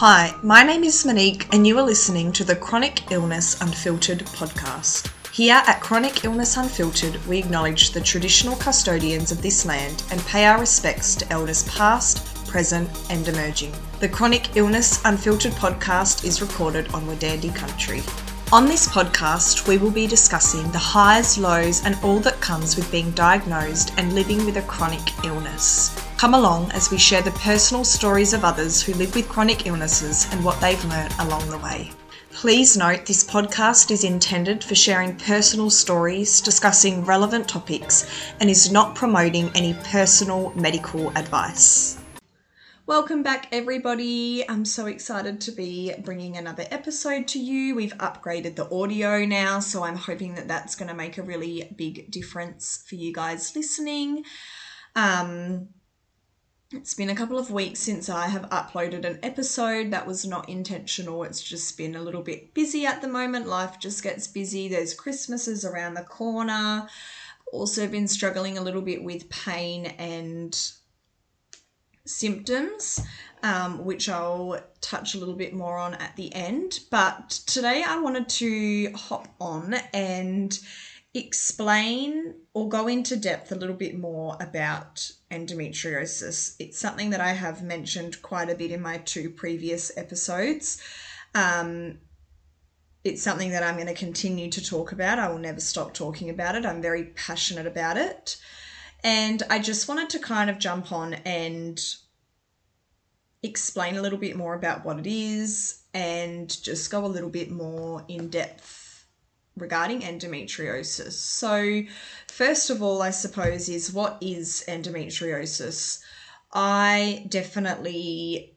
Hi, my name is Monique, and you are listening to the Chronic Illness Unfiltered podcast. Here at Chronic Illness Unfiltered, we acknowledge the traditional custodians of this land and pay our respects to elders past, present, and emerging. The Chronic Illness Unfiltered podcast is recorded on Wadandi country. On this podcast, we will be discussing the highs, lows, and all that comes with being diagnosed and living with a chronic illness. Come along as we share the personal stories of others who live with chronic illnesses and what they've learnt along the way. Please note this podcast is intended for sharing personal stories, discussing relevant topics, and is not promoting any personal medical advice. Welcome back, everybody. I'm so excited to be bringing another episode to you. We've upgraded the audio now, so I'm hoping that that's going to make a really big difference for you guys listening. Um, it's been a couple of weeks since I have uploaded an episode. That was not intentional. It's just been a little bit busy at the moment. Life just gets busy. There's Christmases around the corner. Also, been struggling a little bit with pain and symptoms, um, which I'll touch a little bit more on at the end. But today I wanted to hop on and explain or go into depth a little bit more about endometriosis. It's something that I have mentioned quite a bit in my two previous episodes. Um, it's something that I'm going to continue to talk about. I will never stop talking about it. I'm very passionate about it. And I just wanted to kind of jump on and explain a little bit more about what it is and just go a little bit more in depth regarding endometriosis. So, first of all, I suppose, is what is endometriosis? I definitely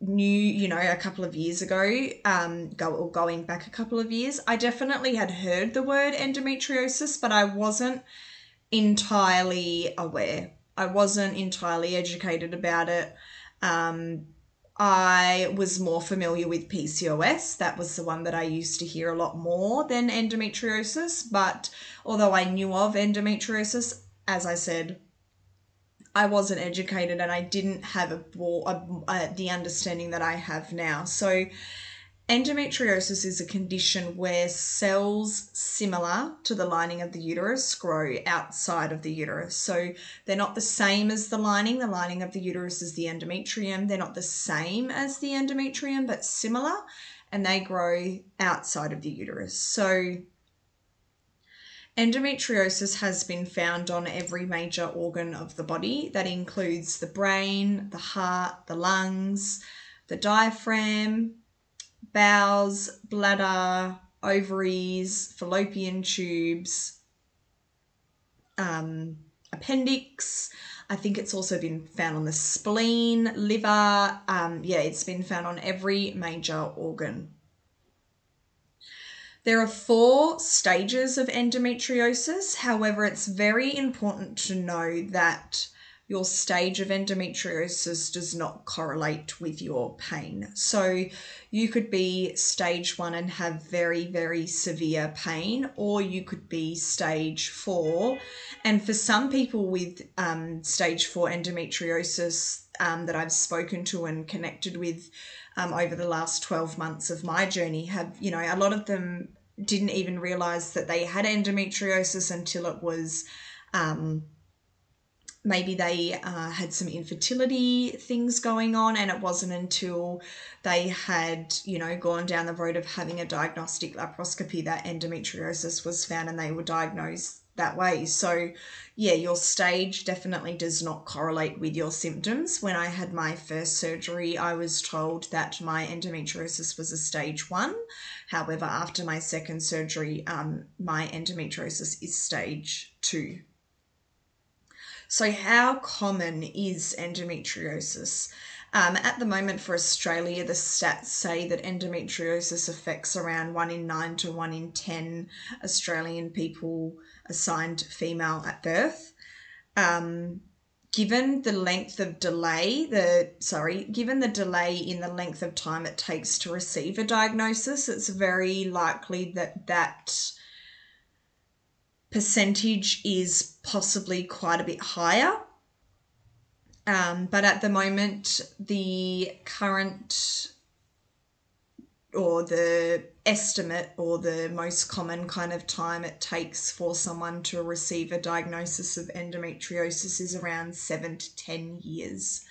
knew, you know, a couple of years ago, um, go or going back a couple of years, I definitely had heard the word endometriosis, but I wasn't entirely aware. I wasn't entirely educated about it. Um, I was more familiar with PCOS. That was the one that I used to hear a lot more than endometriosis. But although I knew of endometriosis, as I said, I wasn't educated and I didn't have a, a, a, the understanding that I have now. So Endometriosis is a condition where cells similar to the lining of the uterus grow outside of the uterus. So they're not the same as the lining. The lining of the uterus is the endometrium. They're not the same as the endometrium, but similar, and they grow outside of the uterus. So endometriosis has been found on every major organ of the body. That includes the brain, the heart, the lungs, the diaphragm bowels, bladder, ovaries, fallopian tubes, um, appendix. I think it's also been found on the spleen, liver. Um, yeah, it's been found on every major organ. There are four stages of endometriosis. However, it's very important to know that your stage of endometriosis does not correlate with your pain. So you could be stage one and have very, very severe pain, or you could be stage four. And for some people with um, stage four endometriosis um, that I've spoken to and connected with um, over the last 12 months of my journey, have, you know, a lot of them didn't even realize that they had endometriosis until it was. Um, maybe they uh, had some infertility things going on and it wasn't until they had you know gone down the road of having a diagnostic laparoscopy that endometriosis was found and they were diagnosed that way. So yeah your stage definitely does not correlate with your symptoms. When i had my first surgery i was told that my endometriosis was a stage one. However after my second surgery um, my endometriosis is stage two so, how common is endometriosis? Um, at the moment for Australia, the stats say that endometriosis affects around 1 in 9 to 1 in 10 Australian people assigned female at birth. Um, given the length of delay, the sorry, given the delay in the length of time it takes to receive a diagnosis, it's very likely that that percentage is possibly quite a bit higher. Um, but at the moment, the current or the estimate or the most common kind of time it takes for someone to receive a diagnosis of endometriosis is around seven to 10 years.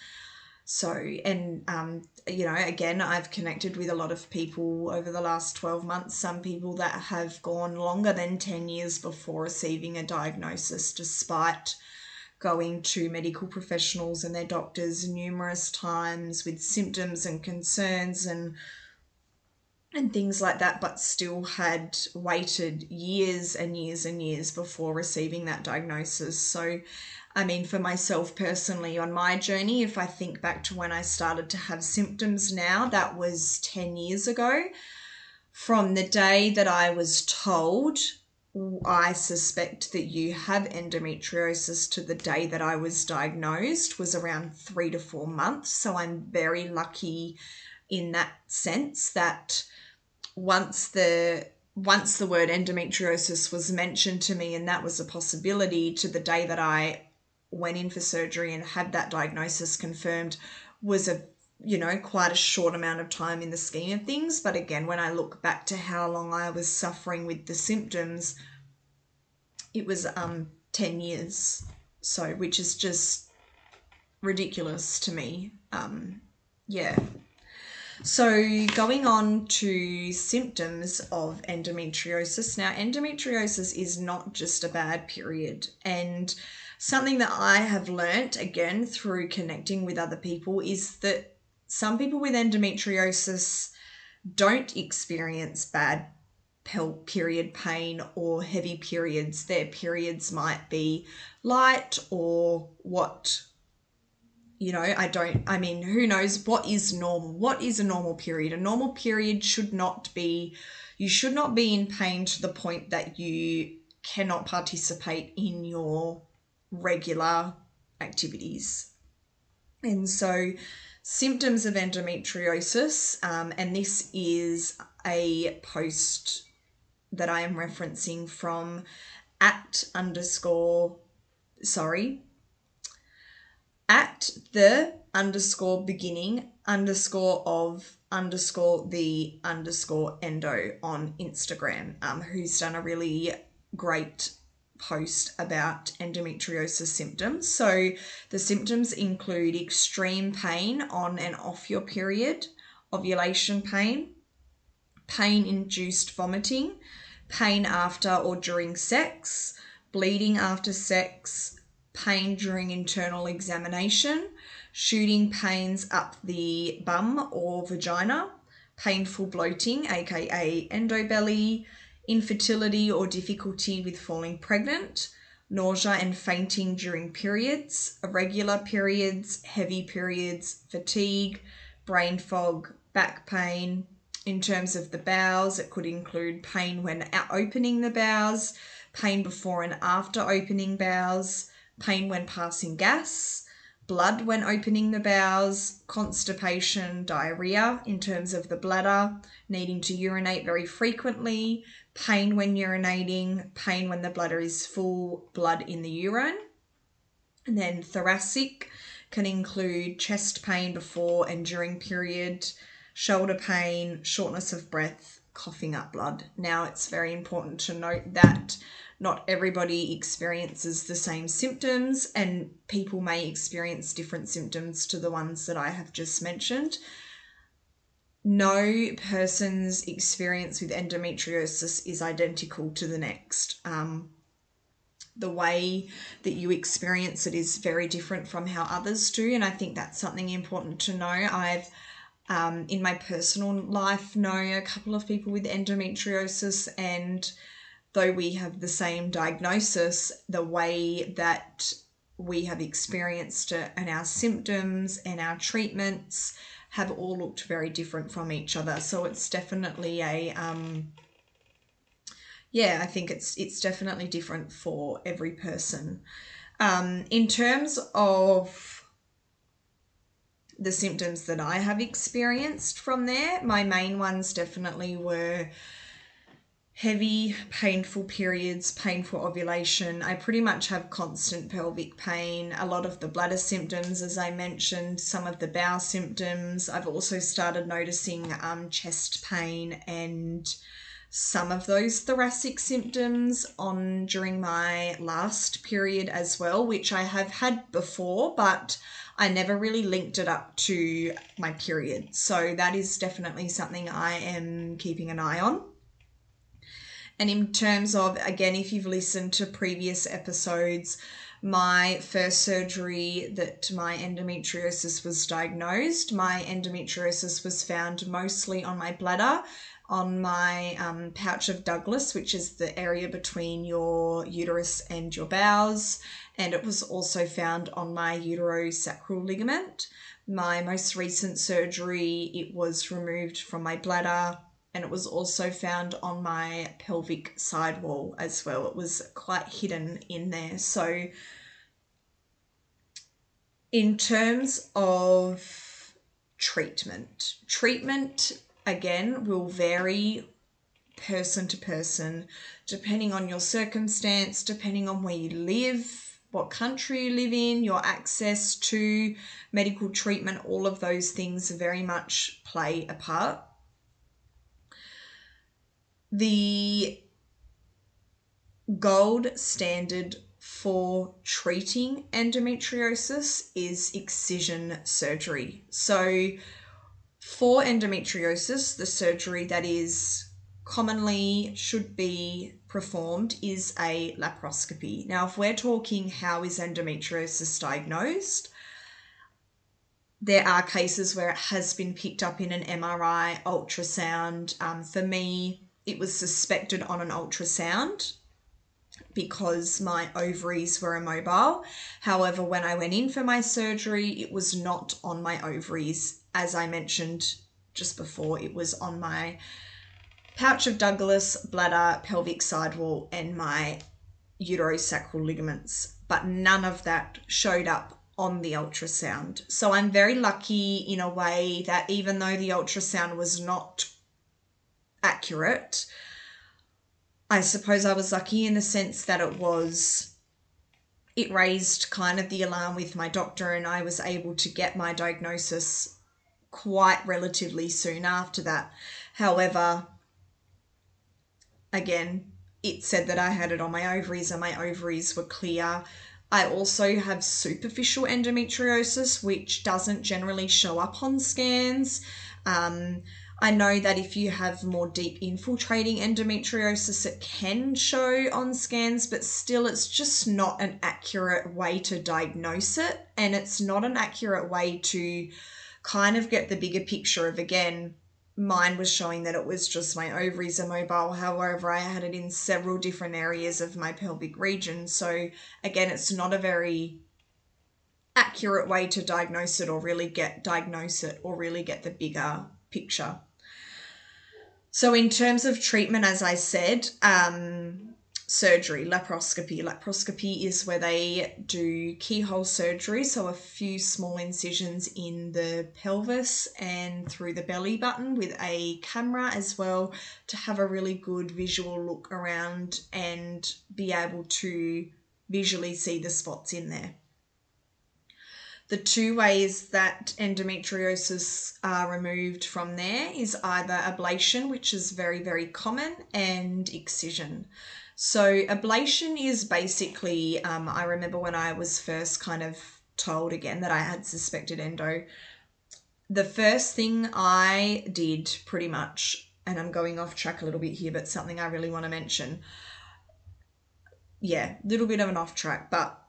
So, and, um, you know, again, I've connected with a lot of people over the last 12 months, some people that have gone longer than 10 years before receiving a diagnosis, despite going to medical professionals and their doctors numerous times with symptoms and concerns and and things like that, but still had waited years and years and years before receiving that diagnosis. So, I mean, for myself personally, on my journey, if I think back to when I started to have symptoms now, that was 10 years ago. From the day that I was told, I suspect that you have endometriosis to the day that I was diagnosed was around three to four months. So I'm very lucky in that sense that once the once the word endometriosis was mentioned to me and that was a possibility to the day that I went in for surgery and had that diagnosis confirmed was a you know quite a short amount of time in the scheme of things. But again when I look back to how long I was suffering with the symptoms it was um 10 years. So which is just ridiculous to me. Um yeah. So, going on to symptoms of endometriosis. Now, endometriosis is not just a bad period, and something that I have learnt again through connecting with other people is that some people with endometriosis don't experience bad period pain or heavy periods. Their periods might be light or what you know, I don't, I mean, who knows what is normal? What is a normal period? A normal period should not be, you should not be in pain to the point that you cannot participate in your regular activities. And so, symptoms of endometriosis, um, and this is a post that I am referencing from at underscore, sorry, at the underscore beginning underscore of underscore the underscore endo on Instagram, um, who's done a really great post about endometriosis symptoms. So the symptoms include extreme pain on and off your period, ovulation pain, pain induced vomiting, pain after or during sex, bleeding after sex, pain during internal examination, shooting pains up the bum or vagina, painful bloating, aka endobelly, infertility or difficulty with falling pregnant, nausea and fainting during periods, irregular periods, heavy periods, fatigue, brain fog, back pain. In terms of the bowels, it could include pain when opening the bowels, pain before and after opening bowels, pain when passing gas, blood when opening the bowels, constipation, diarrhea in terms of the bladder, needing to urinate very frequently, pain when urinating, pain when the bladder is full, blood in the urine. And then thoracic can include chest pain before and during period, shoulder pain, shortness of breath, coughing up blood. Now, it's very important to note that not everybody experiences the same symptoms, and people may experience different symptoms to the ones that I have just mentioned. No person's experience with endometriosis is identical to the next. Um, the way that you experience it is very different from how others do, and I think that's something important to know. I've um, in my personal life know a couple of people with endometriosis and though we have the same diagnosis, the way that we have experienced it and our symptoms and our treatments have all looked very different from each other. So it's definitely a um, yeah, I think it's it's definitely different for every person. Um, in terms of the symptoms that I have experienced from there, my main ones definitely were heavy, painful periods, painful ovulation. I pretty much have constant pelvic pain, a lot of the bladder symptoms, as I mentioned, some of the bowel symptoms. I've also started noticing um, chest pain and some of those thoracic symptoms on during my last period as well, which I have had before, but I never really linked it up to my period. So that is definitely something I am keeping an eye on. And in terms of, again, if you've listened to previous episodes, my first surgery that my endometriosis was diagnosed, my endometriosis was found mostly on my bladder, on my um, pouch of Douglas, which is the area between your uterus and your bowels, and it was also found on my uterosacral ligament. My most recent surgery, it was removed from my bladder and it was also found on my pelvic sidewall as well. It was quite hidden in there. So, in terms of treatment, treatment again will vary person to person depending on your circumstance, depending on where you live, what country you live in, your access to medical treatment, all of those things very much play a part the gold standard for treating endometriosis is excision surgery. So, for endometriosis, the surgery that is commonly should be performed is a laparoscopy. Now, if we're talking how is endometriosis diagnosed, there are cases where it has been picked up in an MRI, ultrasound. Um, for me, it was suspected on an ultrasound because my ovaries were immobile. However, when I went in for my surgery, it was not on my ovaries. As I mentioned just before, it was on my pouch of Douglas, bladder, pelvic sidewall, and my uterosacral ligaments. But none of that showed up on the ultrasound. So I'm very lucky in a way that even though the ultrasound was not accurate. I suppose I was lucky in the sense that it was, it raised kind of the alarm with my doctor, and I was able to get my diagnosis quite relatively soon after that. However, again, it said that I had it on my ovaries and my ovaries were clear. I also have superficial endometriosis, which doesn't generally show up on scans. Um, I know that if you have more deep infiltrating endometriosis, it can show on scans, but still, it's just not an accurate way to diagnose it. And it's not an accurate way to kind of get the bigger picture of, again, mine was showing that it was just my ovaries are mobile. However, I had it in several different areas of my pelvic region. So, again, it's not a very accurate way to diagnose it or really get diagnose it or really get the bigger picture. So, in terms of treatment, as I said, um, surgery, laparoscopy. Laparoscopy is where they do keyhole surgery, so a few small incisions in the pelvis and through the belly button with a camera as well to have a really good visual look around and be able to visually see the spots in there. The two ways that endometriosis are removed from there is either ablation, which is very, very common, and excision. So, ablation is basically, um, I remember when I was first kind of told again that I had suspected endo, the first thing I did pretty much, and I'm going off track a little bit here, but something I really want to mention. Yeah, little bit of an off track, but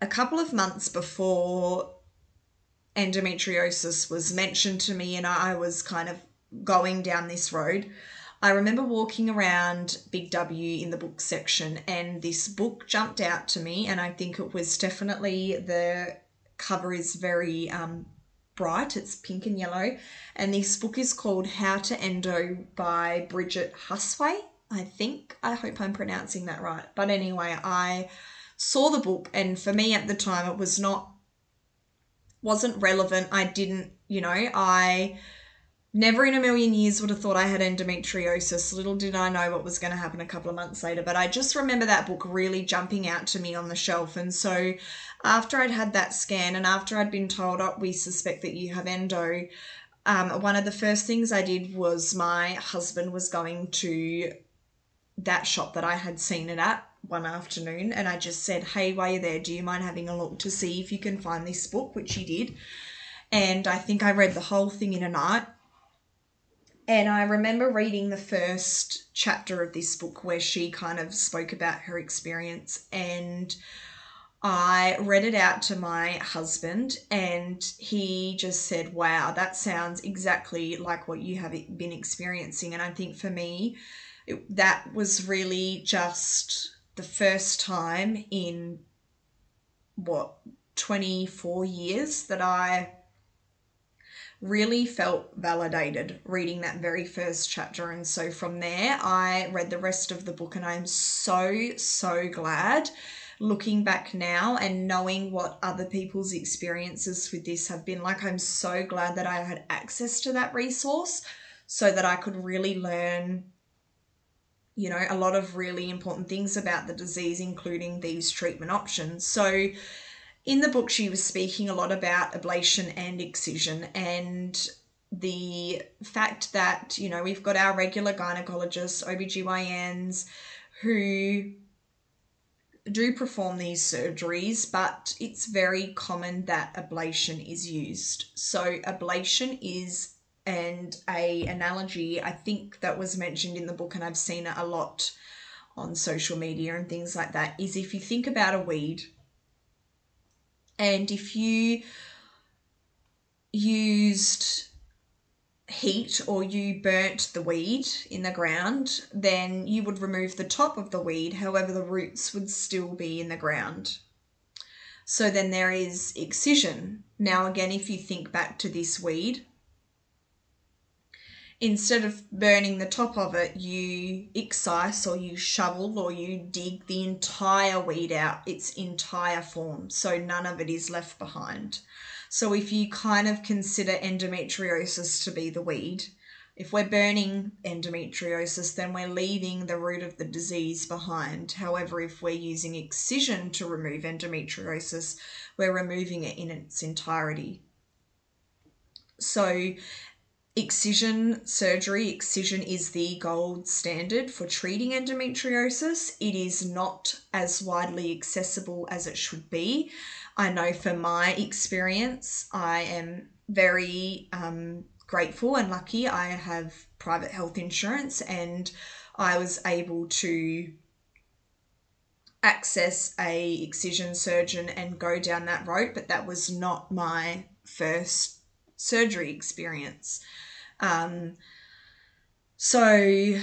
a couple of months before endometriosis was mentioned to me and I was kind of going down this road, I remember walking around Big W in the book section and this book jumped out to me and I think it was definitely the cover is very um, bright, it's pink and yellow. And this book is called How to Endo by Bridget Hustwaite. I think. I hope I'm pronouncing that right. But anyway, I saw the book and for me at the time it was not wasn't relevant. I didn't, you know, I Never in a million years would have thought I had endometriosis. Little did I know what was going to happen a couple of months later. But I just remember that book really jumping out to me on the shelf. And so after I'd had that scan and after I'd been told, oh, we suspect that you have endo, um, one of the first things I did was my husband was going to that shop that I had seen it at one afternoon. And I just said, hey, while you're there, do you mind having a look to see if you can find this book? Which he did. And I think I read the whole thing in a night and I remember reading the first chapter of this book where she kind of spoke about her experience. And I read it out to my husband, and he just said, Wow, that sounds exactly like what you have been experiencing. And I think for me, it, that was really just the first time in what 24 years that I really felt validated reading that very first chapter. And so from there, I read the rest of the book, and I'm so, so glad looking back now and knowing what other people's experiences with this have been like. I'm so glad that I had access to that resource so that I could really learn. You know, a lot of really important things about the disease, including these treatment options. So, in the book, she was speaking a lot about ablation and excision and the fact that, you know, we've got our regular gynecologists, OBGYNs, who do perform these surgeries, but it's very common that ablation is used. So ablation is and a analogy I think that was mentioned in the book and I've seen it a lot on social media and things like that is if you think about a weed and if you used heat or you burnt the weed in the ground, then you would remove the top of the weed, however, the roots would still be in the ground. So then there is excision. Now, again, if you think back to this weed, instead of burning the top of it, you excise or you shovel or you dig the entire weed out, its entire form, so none of it is left behind. So if you kind of consider endometriosis to be the weed, if we're burning endometriosis, then we're leaving the root of the disease behind. However, if we're using excision to remove endometriosis, we're removing it in its entirety. So, Excision surgery, excision is the gold standard for treating endometriosis. It is not as widely accessible as it should be. I know from my experience, I am very um, grateful and lucky. I have private health insurance and I was able to access a excision surgeon and go down that road, but that was not my first surgery experience. Um, so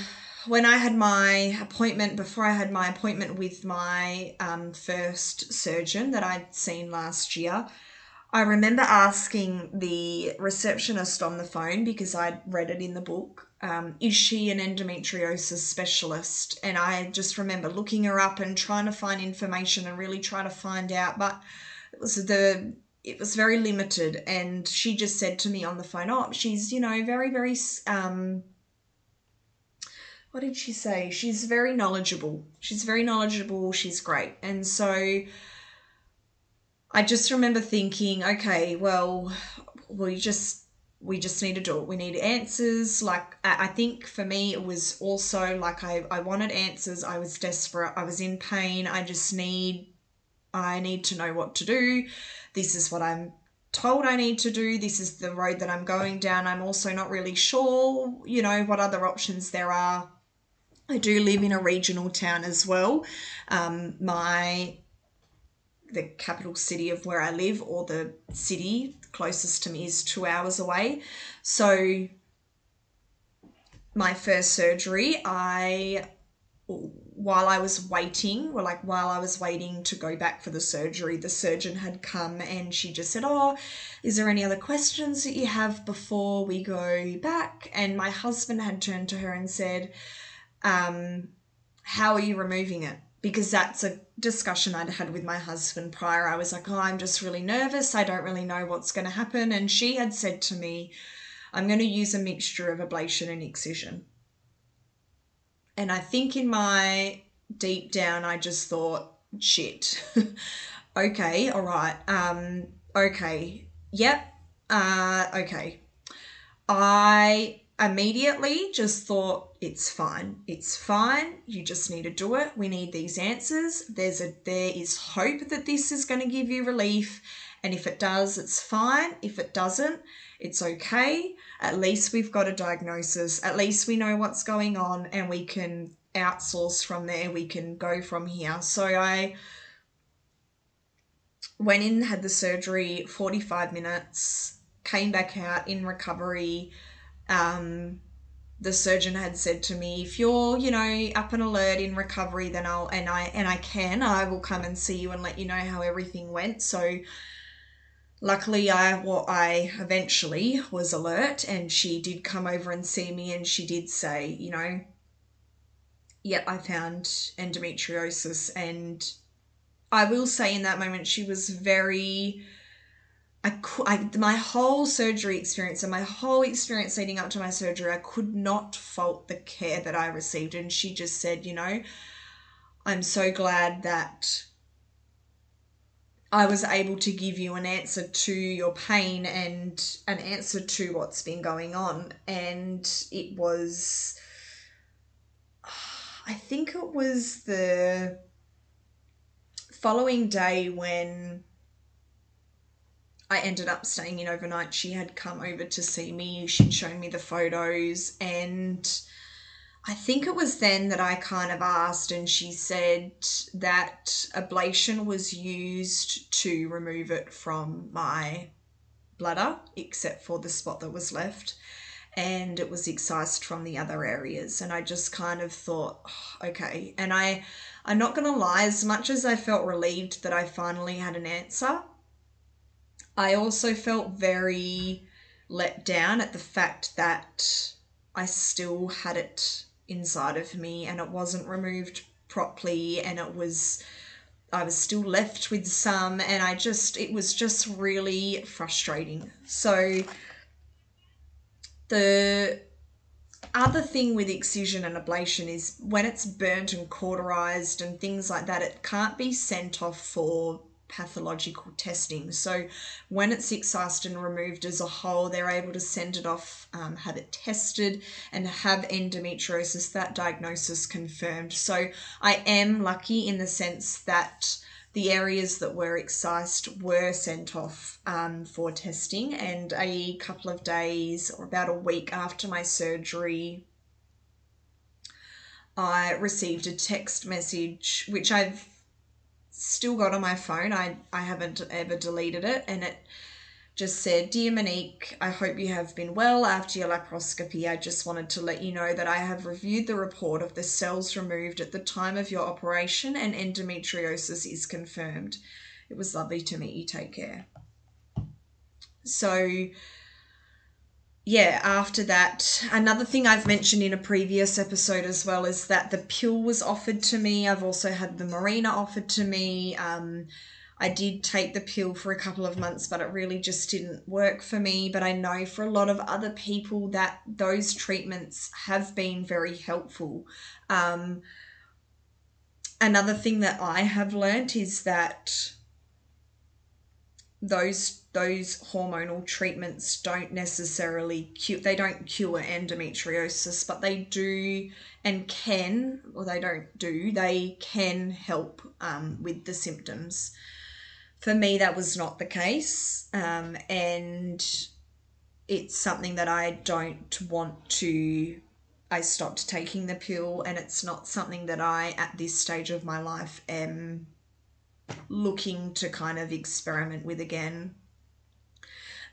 when I had my appointment, before I had my appointment with my um, first surgeon that I'd seen last year, I remember asking the receptionist on the phone because I'd read it in the book, um, is she an endometriosis specialist? And I just remember looking her up and trying to find information and really trying to find out. But it was the it was very limited and she just said to me on the phone oh she's you know very very um what did she say? She's very knowledgeable. She's very knowledgeable. She's great. And so i just remember thinking okay well we just we just need to do it. We need answers. Like i think for me it was also like i, I wanted answers. I was desperate. I was in pain. I just need i need to know what to do this is what I'm told I need to do. This is the road that I'm going down. I'm also not really sure, you know, what other options there are. I do live in a regional town as well. Um, my the capital city of where I live or the city closest to me is two hours away. So my first surgery, I while I was waiting, or like while I was waiting to go back for the surgery, the surgeon had come and she just said, Oh, is there any other questions that you have before we go back? And my husband had turned to her and said, um, How are you removing it? Because that's a discussion I'd had with my husband prior. I was like, Oh, I'm just really nervous. I don't really know what's going to happen. And she had said to me, I'm going to use a mixture of ablation and excision. And I think in my deep down, I just thought, shit. okay, all right. Um, okay, yep. Uh, okay. I immediately just thought it's fine it's fine you just need to do it we need these answers there's a there is hope that this is going to give you relief and if it does it's fine if it doesn't it's okay. At least we've got a diagnosis. At least we know what's going on and we can outsource from there. We can go from here. So i went in had the surgery 45 minutes came back out in recovery. Um, the surgeon had said to me, if you're, you know, up and alert in recovery, then I'll and I and I can, I will come and see you and let you know how everything went. So luckily I well, I eventually was alert and she did come over and see me and she did say, you know, yep, I found endometriosis and I will say in that moment she was very I, I, my whole surgery experience and my whole experience leading up to my surgery, I could not fault the care that I received. And she just said, you know, I'm so glad that I was able to give you an answer to your pain and an answer to what's been going on. And it was, I think it was the following day when I ended up staying in overnight. She had come over to see me. She'd shown me the photos. And I think it was then that I kind of asked, and she said that ablation was used to remove it from my bladder, except for the spot that was left. And it was excised from the other areas. And I just kind of thought, oh, okay. And I, I'm not to lie, as much as I felt relieved that I finally had an answer, I also felt very let down at the fact that I still had it inside of me and it wasn't removed properly and it was I was still left with some and I just it was just really frustrating. So the other thing with excision and ablation is when it's burnt and cauterized and things like that, it can't be sent off for pathological testing. So when it's excised and removed as a whole, they're able to send it off, um, have it tested, and have endometriosis, that diagnosis confirmed. So I am lucky in the sense that the areas that were excised were sent off um, for testing, and a couple of days or about a week after my surgery, I received a text message which I've still got on my phone. I, I haven't ever deleted it. And it just said, Dear Monique, I hope you have been well after your laparoscopy. I just wanted to let you know that I have reviewed the report of the cells removed at the time of your operation and endometriosis is confirmed. It was lovely to meet you. Take care. So, yeah, after that, another thing I've mentioned in a previous episode as well is that the pill was offered to me. I've also had the Mirena offered to me. Um, I did take the pill for a couple of months, but it really just didn't work for me. But I know for a lot of other people that those treatments have been very helpful. Um, another thing that I have learnt is that those those hormonal treatments don't necessarily cure they don't cure endometriosis but they do and can or they don't do they can help um, with the symptoms. For me that was not the case um, and it's something that i don't want to i stopped taking the pill and it's not something that i at this stage of my life am looking to kind of experiment with again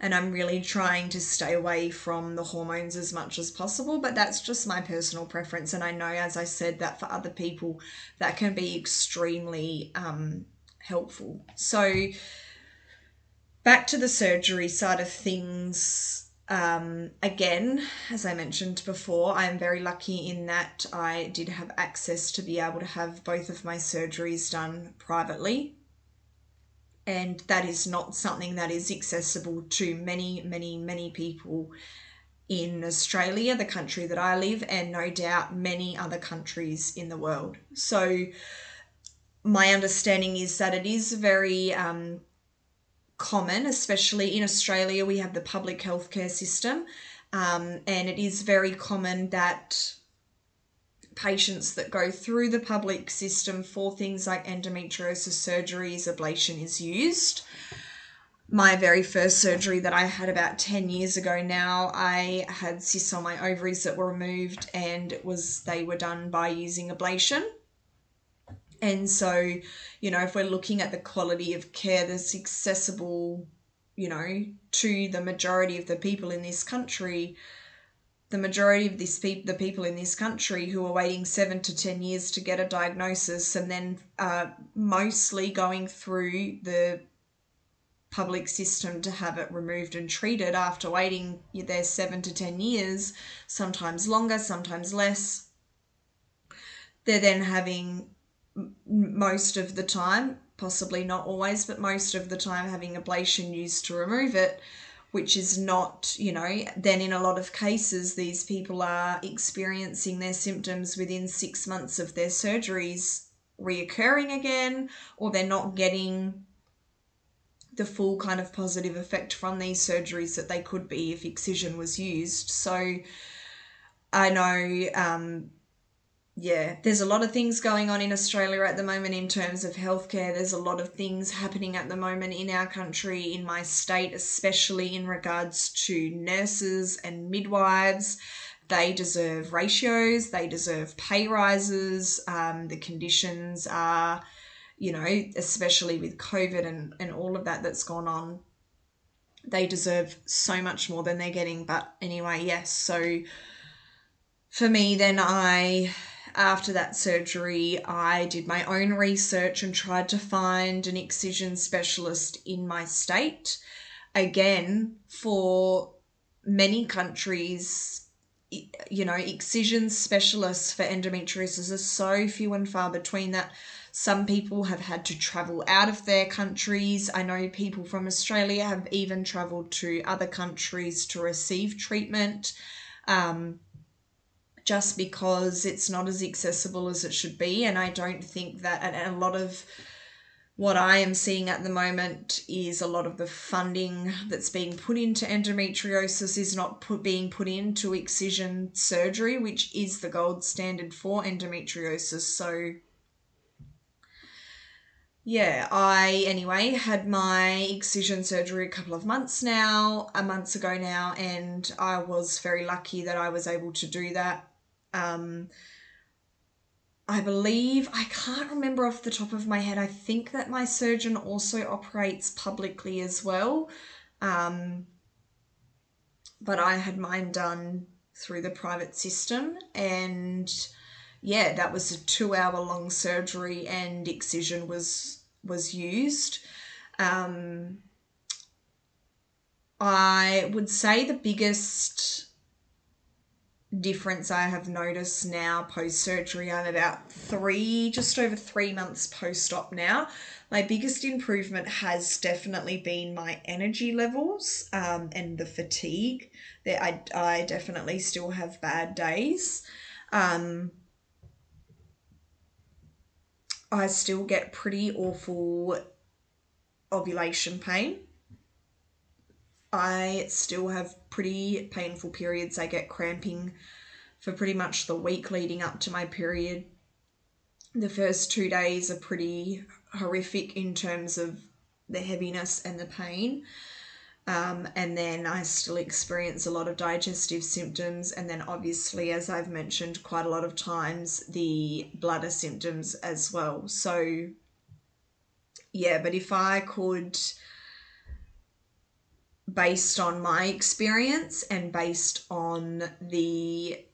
and I'm really trying to stay away from the hormones as much as possible. But that's just my personal preference, and I know, as I said, that for other people that can be extremely um, helpful. So, back to the surgery side of things. Um, again, as I mentioned before, I am very lucky in that I did have access to be able to have both of my surgeries done privately and that is not something that is accessible to many, many, many people in Australia, the country that I live, and no doubt many other countries in the world. So, my understanding is that it is very um, common, especially in Australia, we have the public healthcare system, um, and it is very common that patients that go through the public system for things like endometriosis surgeries, ablation is used. My very first surgery that I had about 10 years ago now, I had cysts on my ovaries that were removed and it was they were done by using ablation. And so, you know, if we're looking at the quality of care that's accessible, you know, to the majority of the people in this country, the majority of this pe- the people in this country who are waiting seven to ten years to get a diagnosis and then uh, mostly going through the public system to have it removed and treated after waiting their seven to ten years, sometimes longer, sometimes less. They're then having most of the time, possibly not always, but most of the time having ablation used to remove it which is not, you know, then in a lot of cases, these people are experiencing their symptoms within six months of their surgeries reoccurring again, or they're not getting the full kind of positive effect from these surgeries that they could be if excision was used. So I know um, yeah, there's a lot of things going on in Australia at the moment in terms of healthcare. There's a lot of things happening at the moment in our country, in my state, especially in regards to nurses and midwives. They deserve ratios, they deserve pay rises. Um, the conditions are, you know, especially with COVID and, and all of that that's gone on, they deserve so much more than they're getting. But anyway, yes, so for me, then I after that surgery, I did my own research and tried to find an excision specialist in my state. Again, for many countries, you know, excision specialists for endometriosis are so few and far between that some people have had to travel out of their countries. I know people from Australia have even traveled to other countries to receive treatment. Um, just because it's not as accessible as it should be. And I don't think that, and a lot of what I am seeing at the moment is a lot of the funding that's being put into endometriosis is not put, being put into excision surgery, which is the gold standard for endometriosis. So, yeah, I anyway had my excision surgery a couple of months now, a months ago now, and I was very lucky that I was able to do that um, I believe, I can't remember off the top of my head, I think that my surgeon also operates publicly as well. Um, but I had mine done through the private system and yeah that was a two hour long surgery and excision was was used um, i would say the biggest difference I have noticed now post surgery. I'm about three, just over three months post op now. My biggest improvement has definitely been my energy levels um, and the fatigue. That I, I definitely still have bad days. Um, I still get pretty awful ovulation pain. I still have pretty painful periods. I get cramping for pretty much the week leading up to my period. The first two days are pretty horrific in terms of the heaviness and the pain. Um, and then I still experience a lot of digestive symptoms, and then obviously, as I've mentioned quite a lot of times, the bladder symptoms as well. So, yeah, but if I could based on my experience and based on the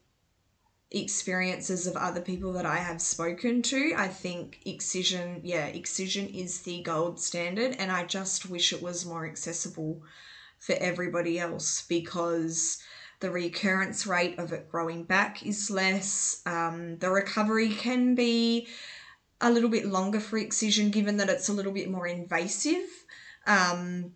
experiences of other people that I have spoken to, I think excision, yeah, excision is the gold standard, and I just wish it was more accessible for everybody else because the recurrence rate of it growing back is less. Um, the recovery can be a little bit longer for excision given that it's a little bit more invasive. Um,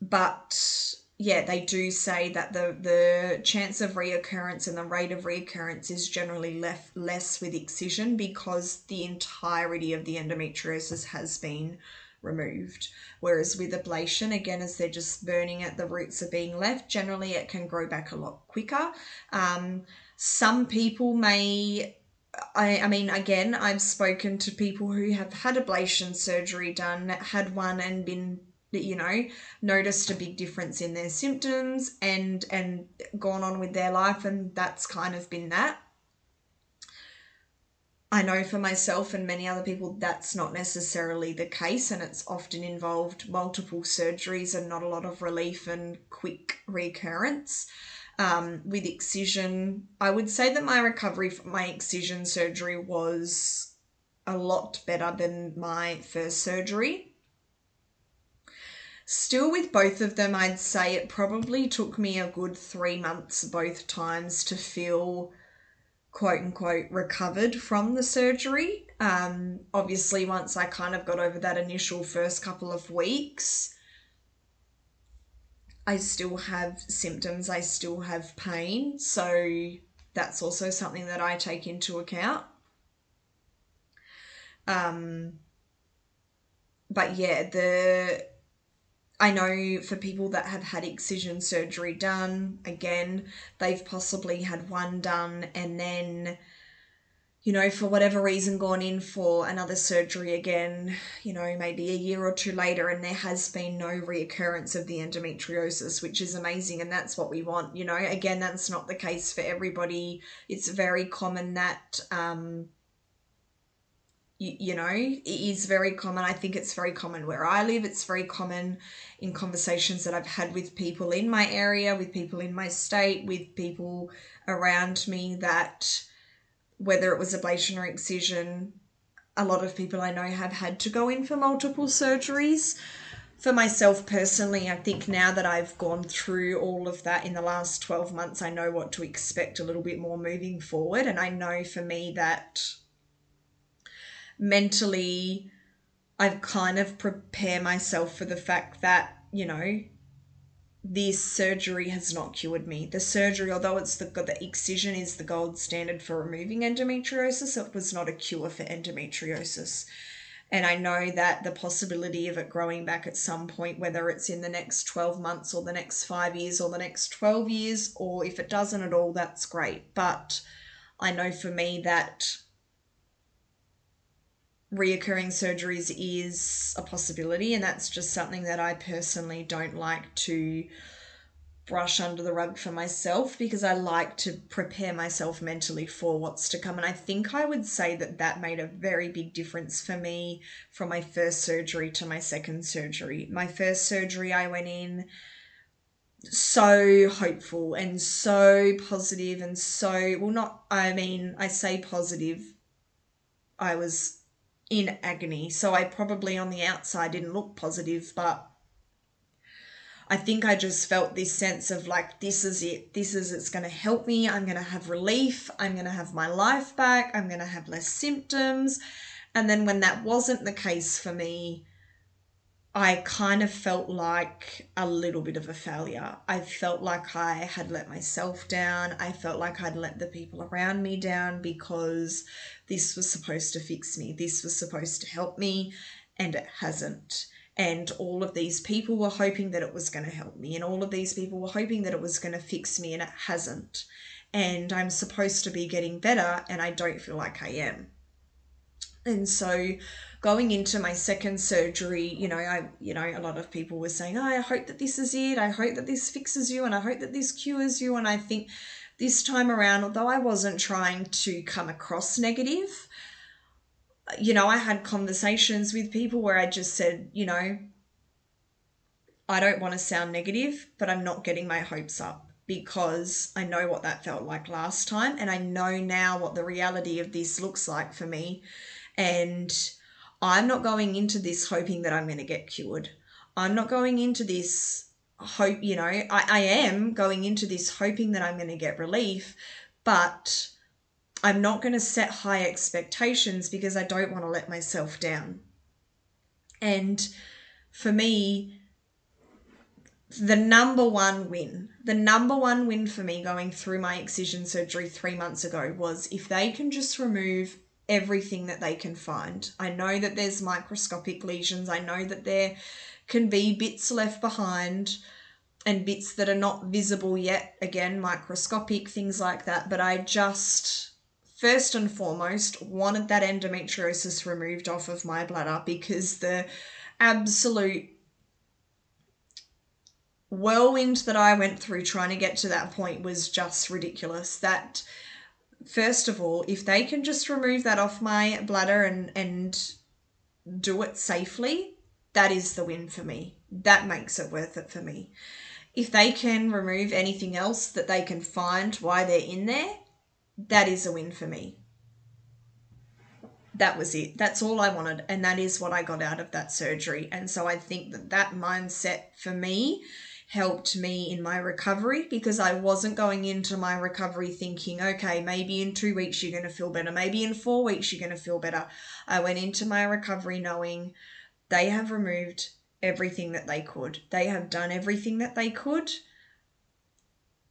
but yeah, they do say that the the chance of reoccurrence and the rate of reoccurrence is generally left less with excision because the entirety of the endometriosis has been removed. Whereas with ablation, again, as they're just burning it, the roots are being left. Generally, it can grow back a lot quicker. Um, some people may I, I mean, again, I've spoken to people who have had ablation surgery done, had one and been you know noticed a big difference in their symptoms and and gone on with their life and that's kind of been that I know for myself and many other people that's not necessarily the case, and it's often involved multiple surgeries and not a lot of relief and quick recurrence. Um, with excision, I would say that my recovery from my excision surgery was a lot better than my first surgery. Still, with both of them, I'd say it probably took me a good three months both times to feel quote unquote recovered from the surgery. Um, obviously, once I kind of got over that initial first couple of weeks, I still have symptoms, I still have pain. So that's also something that I take into account. Um, but yeah, the I know for people that have had excision surgery done, again, they've possibly had one done and then, you know, for whatever reason gone in for another surgery again, you know, maybe a year or two later, and there has been no reoccurrence of the endometriosis, which is amazing. And that's what we want. You know, again, that's not the case for everybody. It's very common that, um, you, you know, it is very common. I think it's very common where I live. It's very common in conversations that I've had with people in my area, with people in my state, with people around me that whether it was ablation or excision, a lot of people I know have had to go in for multiple surgeries. For myself personally, I think now that I've gone through all of that in the last 12 months, I know what to expect a little bit more moving forward. And I know for me that mentally I've kind of prepare myself for the fact that, you know, this surgery has not cured me. The surgery, although it's the the excision is the gold standard for removing endometriosis, it was not a cure for endometriosis. And I know that the possibility of it growing back at some point, whether it's in the next 12 months or the next five years or the next 12 years, or if it doesn't at all, that's great. But I know for me that reoccurring surgeries is a possibility, and that's just something that I personally don't like to brush under the rug for myself because I like to prepare myself mentally for what's to come. And I think I would say that that made a very big difference for me from my first surgery to my second surgery. My first surgery, I went in so hopeful and so positive and so well not I mean I say positive I was in agony. So I probably on the outside didn't look positive, but I think I just felt this sense of like, this is it. This is it's going to help me. I'm going to have relief. I'm going to have my life back. I'm going to have less symptoms. And then when that wasn't the case for me, I kind of felt like a little bit of a failure. I felt like I had let myself down. I felt like I'd let the people around me down because this was supposed to fix me. This was supposed to help me, and it hasn't. And all of these people were hoping that it was going to help me, and all of these people were hoping that it was going to fix me, and it hasn't. And I'm supposed to be getting better, and I don't feel like I am. And so going into my second surgery, you know, I you know, a lot of people were saying, oh, I hope that this is it. I hope that this fixes you and I hope that this cures you. And I think this time around, although I wasn't trying to come across negative, you know, I had conversations with people where I just said, you know, I don't want to sound negative, but I'm not getting my hopes up because I know what that felt like last time and I know now what the reality of this looks like for me. And I'm not going into this hoping that I'm going to get cured. I'm not going into this hope, you know, I, I am going into this hoping that I'm going to get relief, but I'm not going to set high expectations because I don't want to let myself down. And for me, the number one win, the number one win for me going through my excision surgery three months ago was if they can just remove everything that they can find. I know that there's microscopic lesions, I know that there can be bits left behind and bits that are not visible yet, again, microscopic, things like that. But I just, first and foremost, wanted that endometriosis removed off of my bladder because the absolute whirlwind that I went through trying to get to that point was just ridiculous. That first of all, if they can just remove that off my bladder and and do it safely, that is the win for me. That makes it worth it for me. If they can remove anything else that they can find why they're in there, that is a win for me. That was it. That's all I wanted. And that is what I got out of that surgery. And so I think that that mindset for me helped me in my recovery because I wasn't going into my recovery thinking, okay, maybe in two weeks you're going to feel better, maybe in four weeks you're going to feel better. I went into my recovery knowing they have removed everything that they could, they have done everything that they could.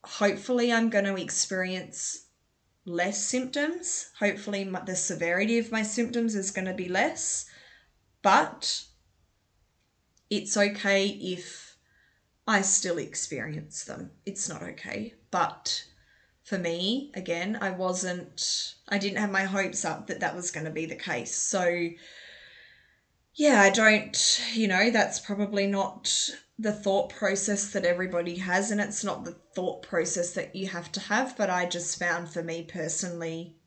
Hopefully, I'm going to experience less symptoms. Hopefully, the severity of my symptoms is going to be less, but it's okay if I still experience them. It's not okay. But for me, again, I wasn't, I didn't have my hopes up that that was going to be the case. So, yeah, I don't, you know, that's probably not the thought process that everybody has, and it's not the thought process that you have to have. But I just found for me personally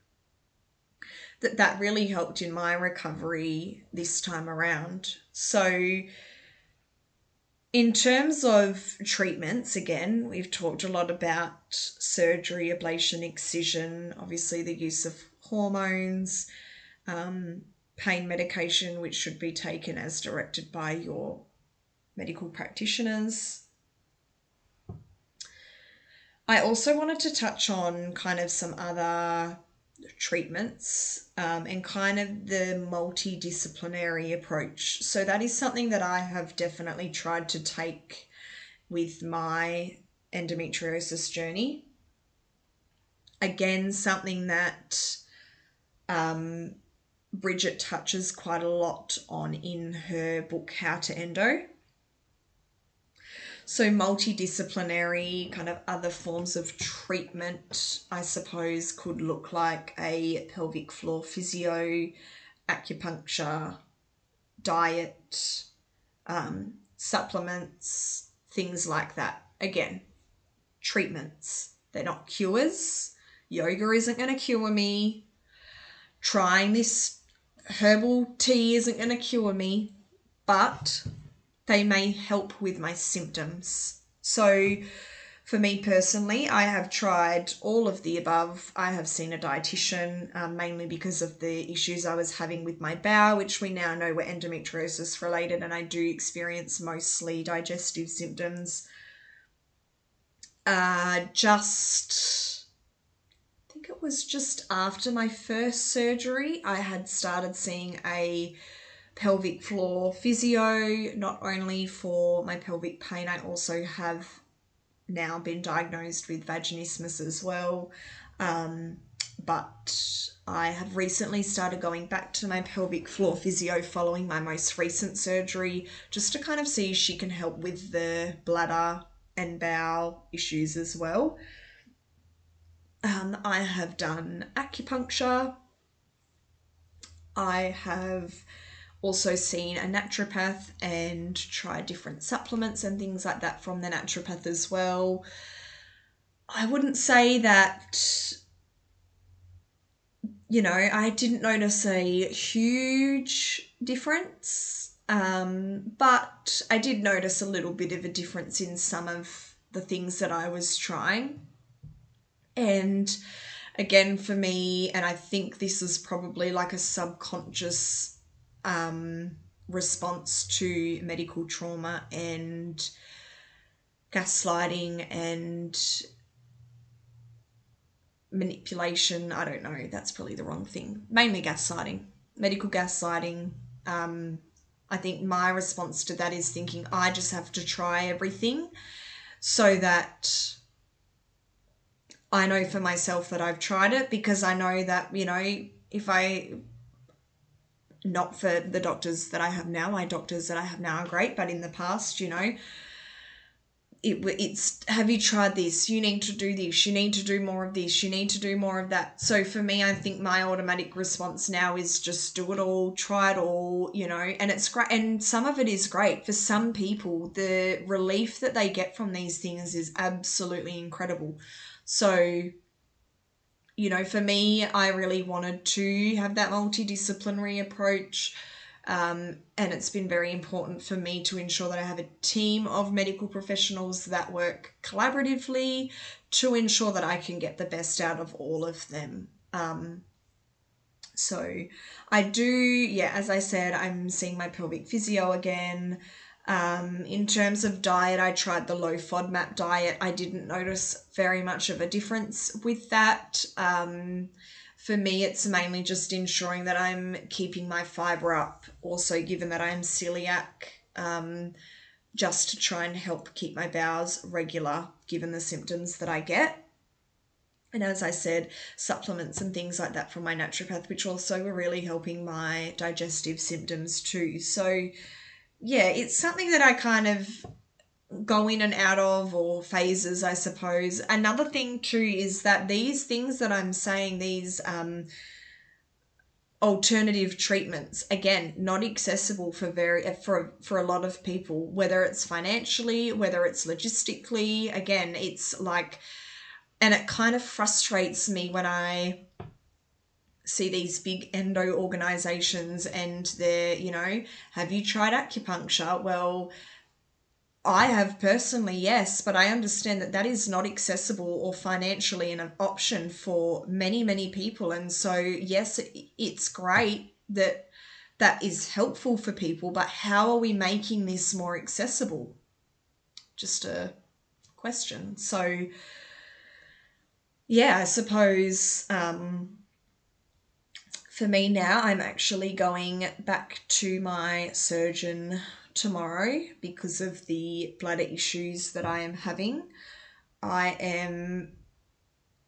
that that really helped in my recovery this time around. So, in terms of treatments, again, we've talked a lot about surgery, ablation, excision, obviously the use of hormones, um, pain medication, which should be taken as directed by your medical practitioners. I also wanted to touch on kind of some other treatments um, and kind of the multidisciplinary approach. So, that is something that I have definitely tried to take with my endometriosis journey. Again, something that um, Bridget touches quite a lot on in her book, How to Endo. So, multidisciplinary, kind of other forms of treatment, I suppose, could look like a pelvic floor physio, acupuncture, diet, um, supplements, things like that. Again, treatments. They're not cures. Yoga isn't going to cure me. Trying this herbal tea isn't going to cure me. But they may help with my symptoms. So, for me personally, I have tried all of the above. I have seen a dietitian um, mainly because of the issues I was having with my bowel, which we now know were endometriosis related, and I do experience mostly digestive symptoms. Uh, just, I think it was just after my first surgery, I had started seeing a pelvic floor physio, not only for my pelvic pain, I also have now been diagnosed with vaginismus as well. Um, but I have recently started going back to my pelvic floor physio following my most recent surgery just to kind of see if she can help with the bladder and bowel issues as well. Um, I have done acupuncture. I have also seen a naturopath and tried different supplements and things like that from the naturopath as well. I wouldn't say that, you know, I didn't notice a huge difference, um, but I did notice a little bit of a difference in some of the things that I was trying. And again, for me, and I think this is probably like a subconscious um, response to medical trauma and gaslighting and manipulation. I don't know, that's probably the wrong thing. Mainly gaslighting, medical gaslighting, um, I think my response to that is thinking I just have to try everything so that I know for myself that I've tried it because I know that, you know, if I not for the doctors that I have now, my doctors that I have now are great, but in the past, you know, it it's have you tried this? You need to do this. You need to do more of this. You need to do more of that. So for me i think my automatic response now is just do it all try it all you know and it's great. And some of it is great. For some people the relief that they get from these things is absolutely incredible. So you know for me i really wanted to have that multidisciplinary approach um, and it's been very important for me to ensure that I have a team of medical professionals that work collaboratively to ensure that I can get the best out of all of them. Um, so I do, yeah, as I said, I'm seeing my pelvic physio again. Um, in terms of diet, I tried the low FODMAP diet. I didn't notice very much of a difference with that. Um, for me, it's mainly just ensuring that I'm keeping my fiber up. Also, given that I'm celiac, um, just to try and help keep my bowels regular, given the symptoms that I get. And as I said, supplements and things like that from my naturopath, which also were really helping my digestive symptoms too. So, yeah, it's something that I kind of go in and out of or phases, I suppose. Another thing too is that these things that I'm saying, these um, alternative treatments, again, not accessible for very for for a lot of people, whether it's financially, whether it's logistically. Again, it's like, and it kind of frustrates me when I see these big endo organizations and they're, you know, have you tried acupuncture? Well, I have personally, yes, but I understand that that is not accessible or financially an option for many, many people. And so, yes, it's great that that is helpful for people, but how are we making this more accessible? Just a question. So, yeah, I suppose um, for me now, I'm actually going back to my surgeon tomorrow because of the bladder issues that I am having. I am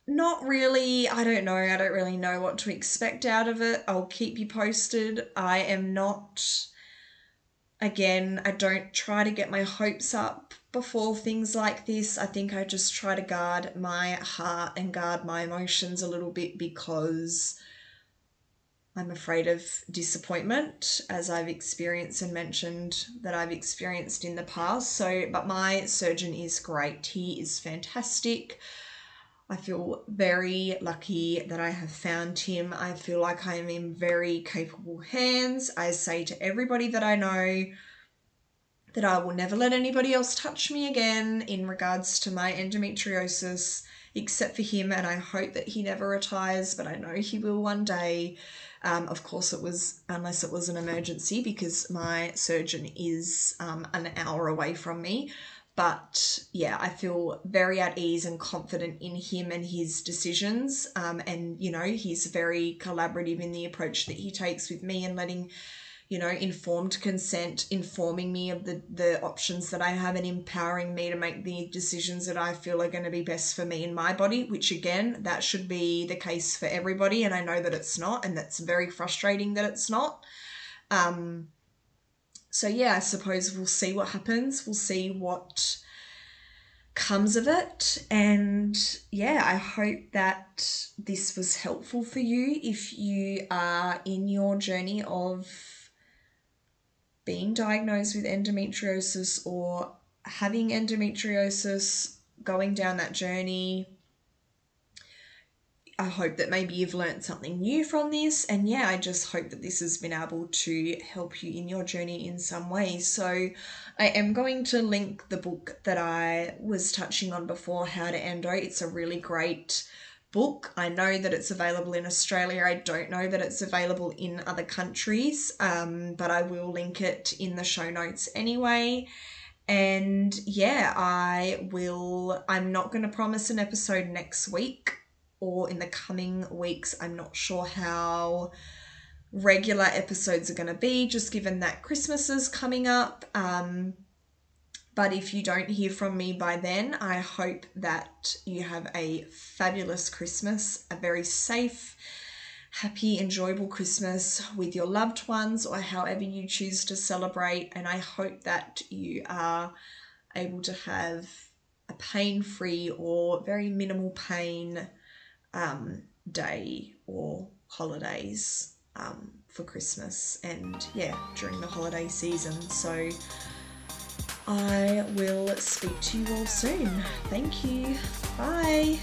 not really, I don't know, I don't really know what to expect out of it. I'll keep you posted. I am not, again, I don't try to get my hopes up before things like this. I think I just try to guard my heart and guard my emotions a little bit because I'm afraid of disappointment, as I've experienced and mentioned that I've experienced in the past. So, but my surgeon is great. He is fantastic. I feel very lucky that I have found him. I feel like I am in very capable hands. I say to everybody that I know that I will never let anybody else touch me again in regards to my endometriosis except for him, and I hope that he never retires, but I know he will one day. Um, of course, it was unless it was an emergency because my surgeon is um, an hour away from me. But yeah, I feel very at ease and confident in him and his decisions. Um, and you know, he's very collaborative in the approach that he takes with me and letting you know, informed consent, informing me of the, the options that I have and empowering me to make the decisions that I feel are going to be best for me and my body, which again, that should be the case for everybody. And I know that it's not, and that's very frustrating that it's not. Um, so, yeah, I suppose we'll see what happens. We'll see what comes of it. And yeah, I hope that this was helpful for you if you are in your journey of being diagnosed with endometriosis or having endometriosis, going down that journey. I hope that maybe you've learned something new from this. And yeah, I just hope that this has been able to help you in your journey in some way. So, I am going to link the book that I was touching on before, How to Endo. It's a really great book. I know that it's available in Australia. I don't know that it's available in other countries, um, but I will link it in the show notes anyway. And yeah, I will. I'm not going to promise an episode next week or in the coming weeks. I'm not sure how regular episodes are going to be, just given that Christmas is coming up. Um, but if you don't hear from me by then, I hope that you have a fabulous Christmas, a very safe, happy, enjoyable Christmas with your loved ones or however you choose to celebrate. And I hope that you are able to have a pain free or very minimal pain um, day or holidays um, for Christmas and yeah, during the holiday season. So I will speak to you all soon. Thank you. Bye.